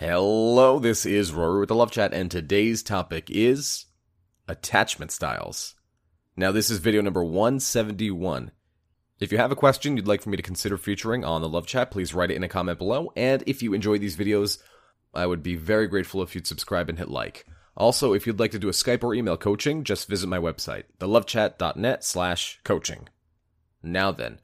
Hello, this is Rory with the Love Chat, and today's topic is attachment styles. Now, this is video number 171. If you have a question you'd like for me to consider featuring on the Love Chat, please write it in a comment below. And if you enjoy these videos, I would be very grateful if you'd subscribe and hit like. Also, if you'd like to do a Skype or email coaching, just visit my website, thelovechat.net slash coaching. Now then,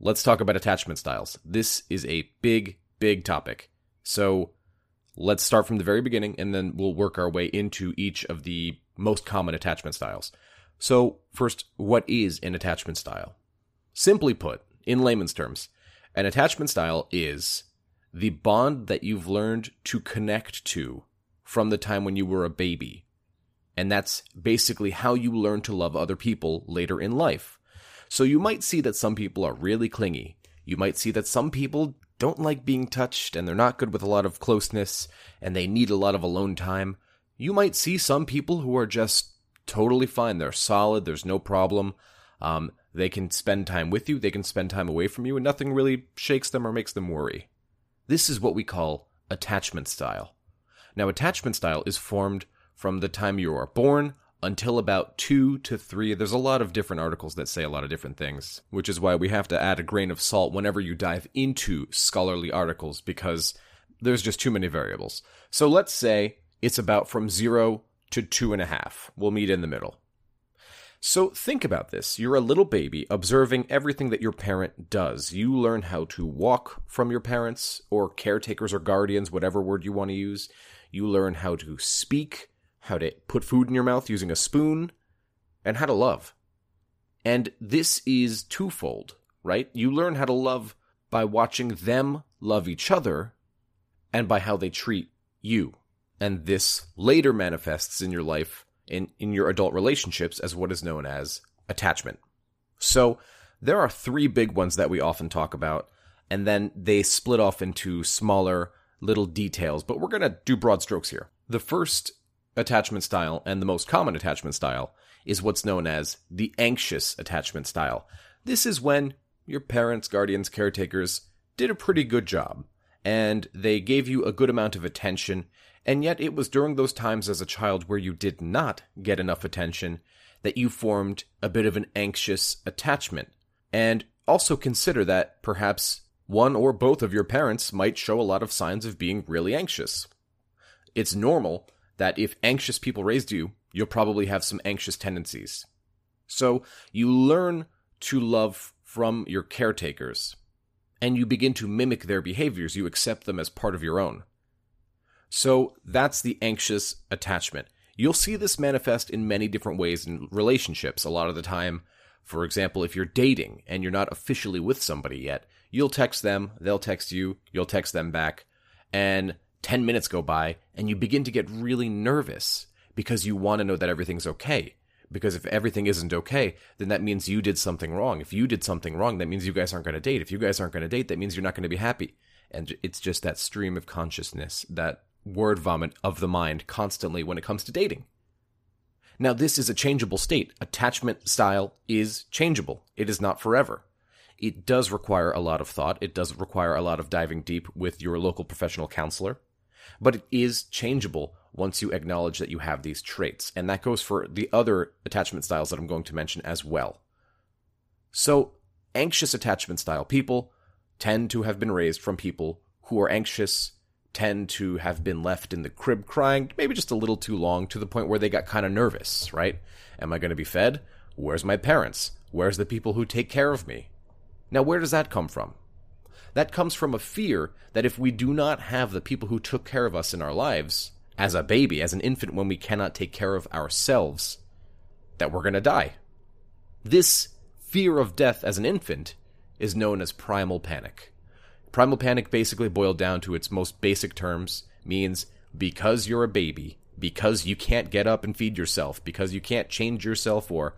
let's talk about attachment styles. This is a big, big topic. So, let's start from the very beginning and then we'll work our way into each of the most common attachment styles. So, first, what is an attachment style? Simply put, in layman's terms, an attachment style is the bond that you've learned to connect to from the time when you were a baby. And that's basically how you learn to love other people later in life. So you might see that some people are really clingy. You might see that some people don't like being touched and they're not good with a lot of closeness and they need a lot of alone time. You might see some people who are just totally fine. They're solid. There's no problem. Um, they can spend time with you. They can spend time away from you and nothing really shakes them or makes them worry. This is what we call attachment style. Now, attachment style is formed from the time you are born until about two to three. There's a lot of different articles that say a lot of different things, which is why we have to add a grain of salt whenever you dive into scholarly articles because there's just too many variables. So let's say it's about from zero to two and a half. We'll meet in the middle. So think about this. You're a little baby observing everything that your parent does. You learn how to walk from your parents or caretakers or guardians, whatever word you want to use. You learn how to speak, how to put food in your mouth using a spoon, and how to love. And this is twofold, right? You learn how to love by watching them love each other and by how they treat you. And this later manifests in your life, in, in your adult relationships, as what is known as attachment. So there are three big ones that we often talk about, and then they split off into smaller little details, but we're going to do broad strokes here. The first attachment style and the most common attachment style is what's known as the anxious attachment style. This is when your parents, guardians, caretakers did a pretty good job and they gave you a good amount of attention, and yet it was during those times as a child where you did not get enough attention that you formed a bit of an anxious attachment. And also consider that perhaps one or both of your parents might show a lot of signs of being really anxious. It's normal that if anxious people raised you, you'll probably have some anxious tendencies. So you learn to love from your caretakers, and you begin to mimic their behaviors. You accept them as part of your own. So that's the anxious attachment. You'll see this manifest in many different ways in relationships. A lot of the time, for example, if you're dating and you're not officially with somebody yet, you'll text them, they'll text you, you'll text them back, and 10 minutes go by and you begin to get really nervous because you want to know that everything's okay. Because if everything isn't okay, then that means you did something wrong. If you did something wrong, that means you guys aren't going to date. If you guys aren't going to date, that means you're not going to be happy. And it's just that stream of consciousness, that word vomit of the mind constantly when it comes to dating. Now, this is a changeable state. Attachment style is changeable. It is not forever. It does require a lot of thought. It does require a lot of diving deep with your local professional counselor, but it is changeable once you acknowledge that you have these traits. And that goes for the other attachment styles that I'm going to mention as well. So, anxious attachment style people tend to have been raised from people who are anxious, tend to have been left in the crib crying maybe just a little too long to the point where they got kind of nervous, right? Am I going to be fed? Where's my parents? Where's the people who take care of me? Now, where does that come from? That comes from a fear that if we do not have the people who took care of us in our lives, as a baby, as an infant, when we cannot take care of ourselves, that we're going to die. This fear of death as an infant is known as primal panic. Primal panic basically boiled down to its most basic terms means because you're a baby, because you can't get up and feed yourself, because you can't change yourself or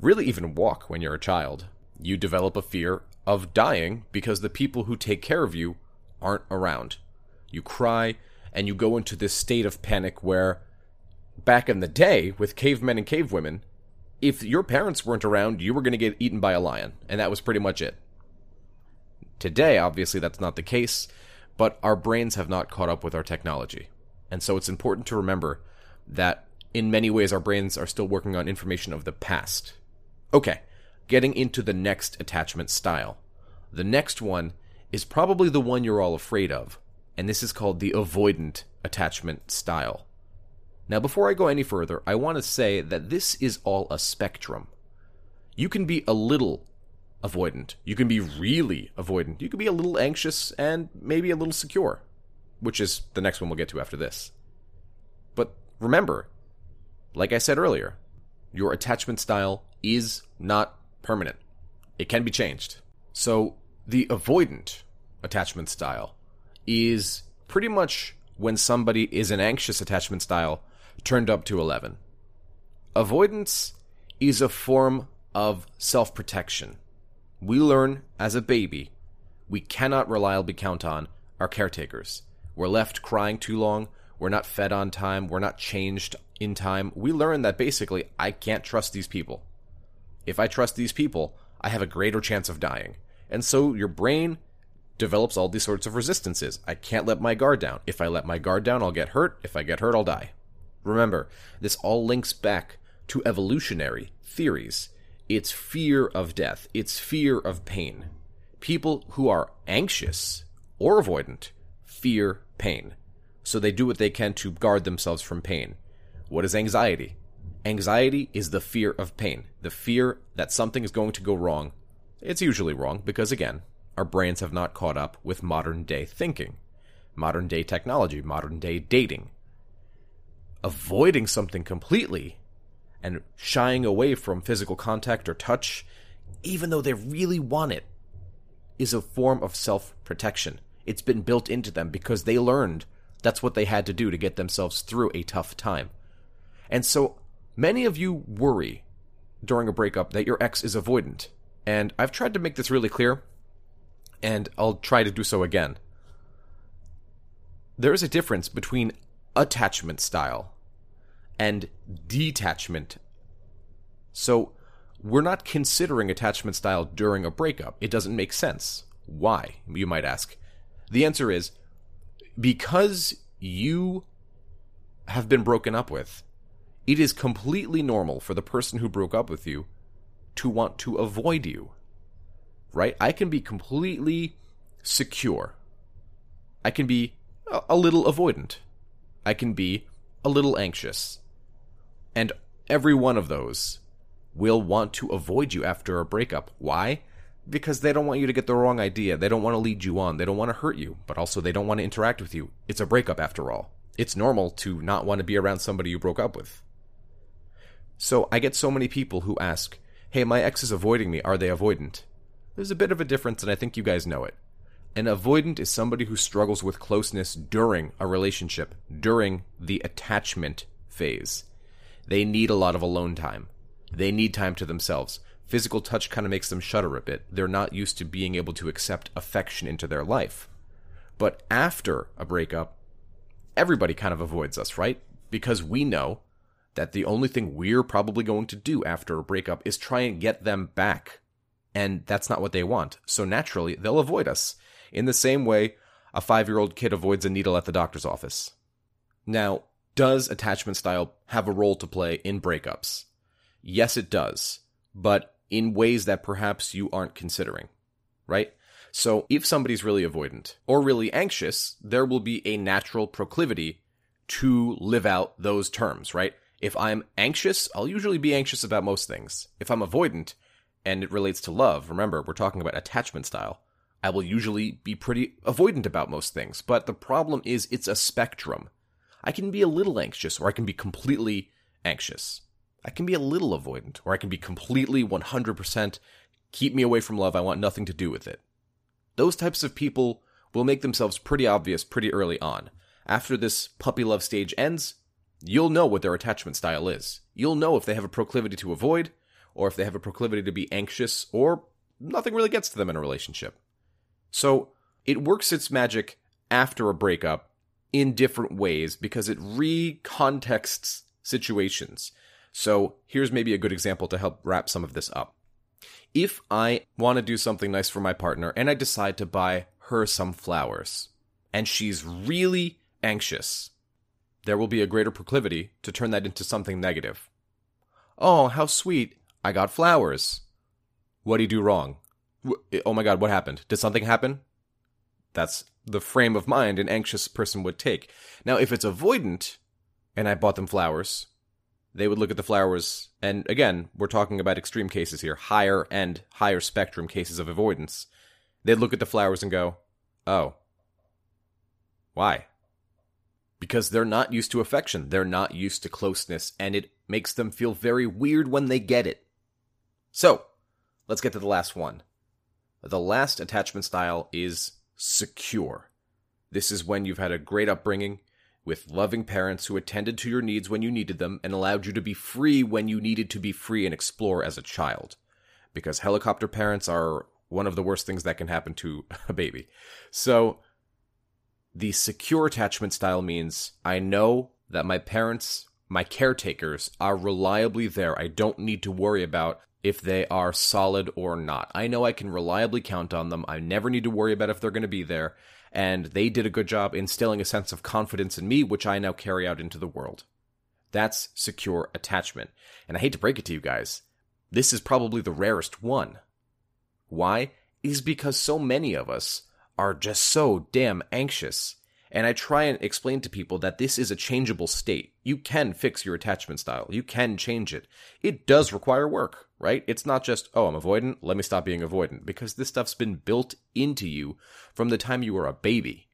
really even walk when you're a child, you develop a fear of dying because the people who take care of you aren't around. You cry and you go into this state of panic where back in the day with cavemen and cavewomen, if your parents weren't around, you were going to get eaten by a lion, and that was pretty much it. Today, obviously, that's not the case, but our brains have not caught up with our technology. And so it's important to remember that in many ways our brains are still working on information of the past. Okay, getting into the next attachment style. The next one is probably the one you're all afraid of, and this is called the avoidant attachment style. Now, before I go any further, I want to say that this is all a spectrum. You can be a little avoidant. You can be really avoidant. You can be a little anxious and maybe a little secure, which is the next one we'll get to after this. But remember, like I said earlier, your attachment style is not permanent. It can be changed. So, the avoidant attachment style is pretty much when somebody is an anxious attachment style turned up to 11. Avoidance is a form of self protection. We learn as a baby we cannot reliably count on our caretakers. We're left crying too long, we're not fed on time, we're not changed in time. We learn that basically I can't trust these people. If I trust these people, I have a greater chance of dying. And so your brain develops all these sorts of resistances. I can't let my guard down. If I let my guard down, I'll get hurt. If I get hurt, I'll die. Remember, this all links back to evolutionary theories. It's fear of death, it's fear of pain. People who are anxious or avoidant fear pain. So they do what they can to guard themselves from pain. What is anxiety? Anxiety is the fear of pain, the fear that something is going to go wrong. It's usually wrong because, again, our brains have not caught up with modern day thinking, modern day technology, modern day dating. Avoiding something completely and shying away from physical contact or touch, even though they really want it, is a form of self protection. It's been built into them because they learned that's what they had to do to get themselves through a tough time. And so many of you worry during a breakup that your ex is avoidant. And I've tried to make this really clear and I'll try to do so again. There is a difference between attachment style and detachment. So, we're not considering attachment style during a breakup. It doesn't make sense. Why, you might ask? The answer is because you have been broken up with, it is completely normal for the person who broke up with you to want to avoid you right? I can be completely secure. I can be a, little avoidant. I can be a little anxious. And every one of those will want to avoid you after a breakup. Why? Because they don't want you to get the wrong idea. They don't want to lead you on. They don't want to hurt you, but also they don't want to interact with you. It's a breakup after all. It's normal to not want to be around somebody you broke up with. So I get so many people who ask, Hey, my ex is avoiding me. Are they avoidant? There's a bit of a difference, and I think you guys know it. An avoidant is somebody who struggles with closeness during a relationship, during the attachment phase. They need a lot of alone time. They need time to themselves. Physical touch kind of makes them shudder a bit. They're not used to being able to accept affection into their life. But after a breakup, everybody kind of avoids us, right? Because we know that the only thing we're probably going to do after a breakup is try and get them back and that's not what they want. So naturally, they'll avoid us in the same way a five year old kid avoids a needle at the doctor's office. Now, does attachment style have a role to play in breakups? Yes, it does, but in ways that perhaps you aren't considering, right? So, if somebody's really avoidant or really anxious, there will be a natural proclivity to live out those terms, right? If I'm anxious, I'll usually be anxious about most things. If I'm avoidant, and it relates to love, remember, we're talking about attachment style. I will usually be pretty avoidant about most things, but the problem is it's a spectrum. I can be a little anxious, or I can be completely anxious. I can be a little avoidant, or I can be completely 100% keep me away from love, I want nothing to do with it. Those types of people will make themselves pretty obvious pretty early on. After this puppy love stage ends, you'll know what their attachment style is. You'll know if they have a proclivity to avoid or if they have a proclivity to be anxious, or nothing really gets to them in a relationship. So it works its magic after a breakup in different ways because it recontexts situations. So here's maybe a good example to help wrap some of this up. If I want to do something nice for my partner and I decide to buy her some flowers, and she's really anxious, there will be a greater proclivity to turn that into something negative. Oh, how sweet. I got flowers. What did he do wrong? Eh, oh my god, what happened? Did something happen? That's the frame of mind an anxious person would take. Now, if it's avoidant, and I bought them flowers, they would look at the flowers, and again, we're talking about extreme cases here, higher and higher spectrum cases of avoidance. They'd look at the flowers and go, oh, why? Because they're not used to affection, they're not used to closeness, and it makes them feel very weird when they get it. So, let's get to the last one. The last attachment style is secure. This is when you've had a great upbringing with loving parents who attended to your needs when you needed them and allowed you to be free when you needed to be free and explore as a child. Because helicopter parents are one of the worst things that can happen to a baby. So, the secure attachment style means I know that my parents, my caretakers, are reliably there. I don't need to worry about if they are solid or not. I know I can reliably count on them. I never need to worry about if they're going to be there. And they did a good job instilling a sense of confidence in me, which I now carry out into the world. That's secure attachment. And I hate to break it to you guys, this is probably the rarest one. Why? Is because so many of us are just so damn anxious and I try and explain to people that this is a changeable state. You can fix your attachment style. You can change it. It does require work, right? It's not just, oh, I'm avoidant, let me stop being avoidant, because this stuff's been built into you from the time you were a baby.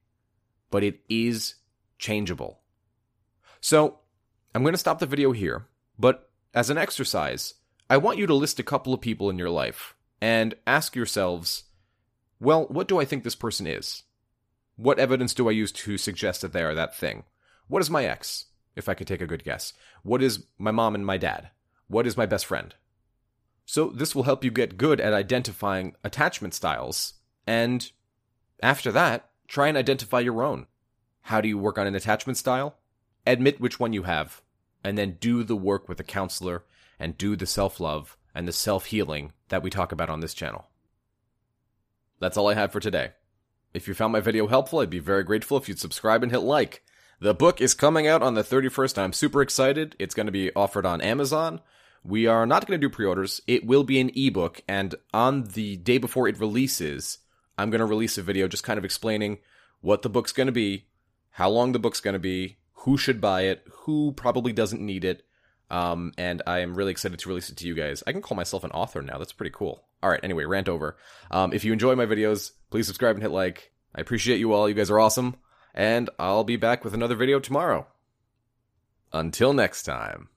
But it is changeable. So, I'm going to stop the video here, but as an exercise, I want you to list a couple of people in your life and ask yourselves, well, what do I think this person is? What evidence do I use to suggest that they are that thing? What is my ex, if I could take a good guess? What is my mom and my dad? What is my best friend? So, this will help you get good at identifying attachment styles, and after that, try and identify your own. How do you work on an attachment style? Admit which one you have, and then do the work with a counselor and do the self love and the self healing that we talk about on this channel. That's all I have for today. If you found my video helpful, I'd be very grateful if you'd subscribe and hit like. The book is coming out on the 31st. I'm super excited. It's going to be offered on Amazon. We are not going to do pre orders. It will be an ebook, and on the day before it releases, I'm going to release a video just kind of explaining what the book's going to be, how long the book's going to be, who should buy it, who probably doesn't need it. Um, and I am really excited to release it to you guys. I can call myself an author now. That's pretty cool. All right. Anyway, rant over. Um, if you enjoy my videos, please subscribe and hit like. I appreciate you all. You guys are awesome. And I'll be back with another video tomorrow. Until next time.